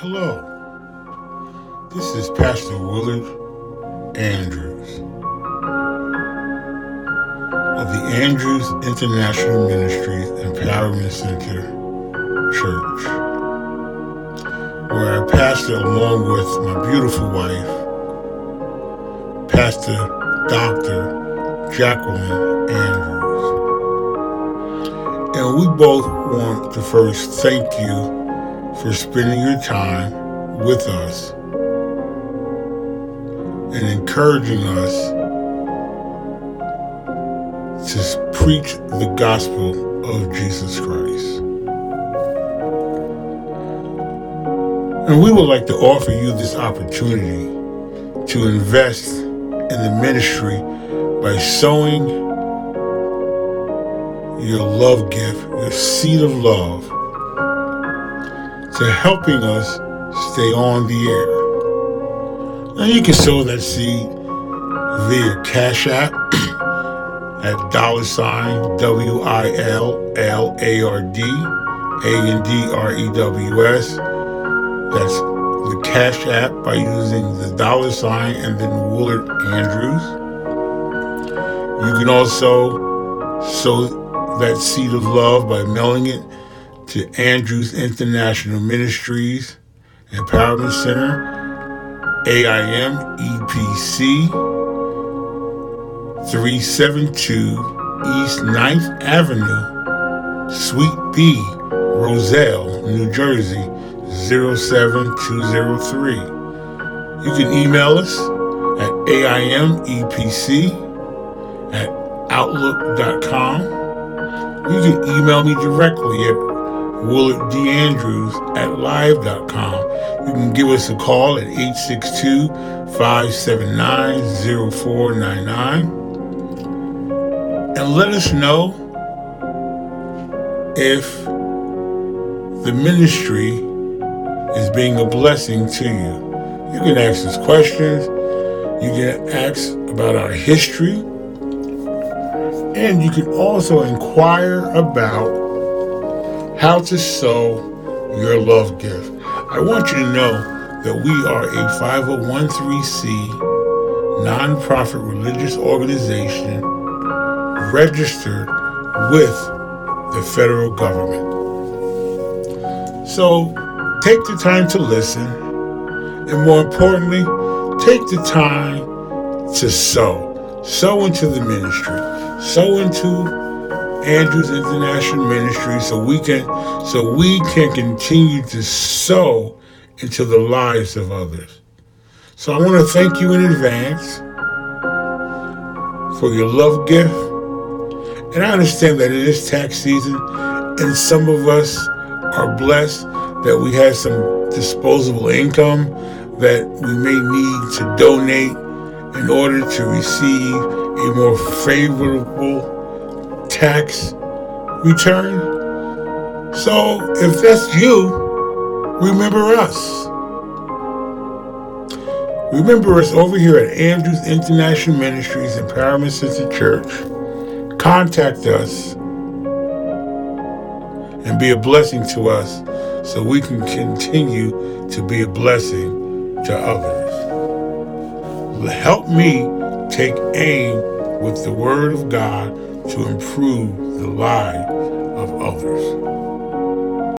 Hello, this is Pastor Willard Andrews of the Andrews International Ministries Empowerment Center Church, where I pastor along with my beautiful wife, Pastor Dr. Jacqueline Andrews. And we both want to first thank you for spending your time with us and encouraging us to preach the gospel of Jesus Christ. And we would like to offer you this opportunity to invest in the ministry by sowing your love gift, your seed of love to helping us stay on the air. Now you can sow that seed via Cash App at dollar sign W I L L A R D A N D R E W S. That's the Cash App by using the dollar sign and then Willard Andrews. You can also sow that seed of love by mailing it to Andrews International Ministries Empowerment Center, AIM EPC, 372 East 9th Avenue, Suite B, Roselle, New Jersey, 07203. You can email us at AIMEPC at Outlook.com. You can email me directly at Willard D. Andrews at live.com. You can give us a call at 862 579 0499 and let us know if the ministry is being a blessing to you. You can ask us questions, you can ask about our history, and you can also inquire about how to sow your love gift. I want you to know that we are a 501c nonprofit religious organization registered with the federal government. So take the time to listen, and more importantly, take the time to sow. Sow into the ministry, sow into Andrews International Ministry so we can so we can continue to sow into the lives of others. So I want to thank you in advance for your love gift. And I understand that it is tax season and some of us are blessed that we have some disposable income that we may need to donate in order to receive a more favorable tax return. So if that's you, remember us. Remember us over here at Andrews International Ministries Empowerment Center Church. Contact us and be a blessing to us so we can continue to be a blessing to others. Help me take aim with the Word of God to improve the lives of others.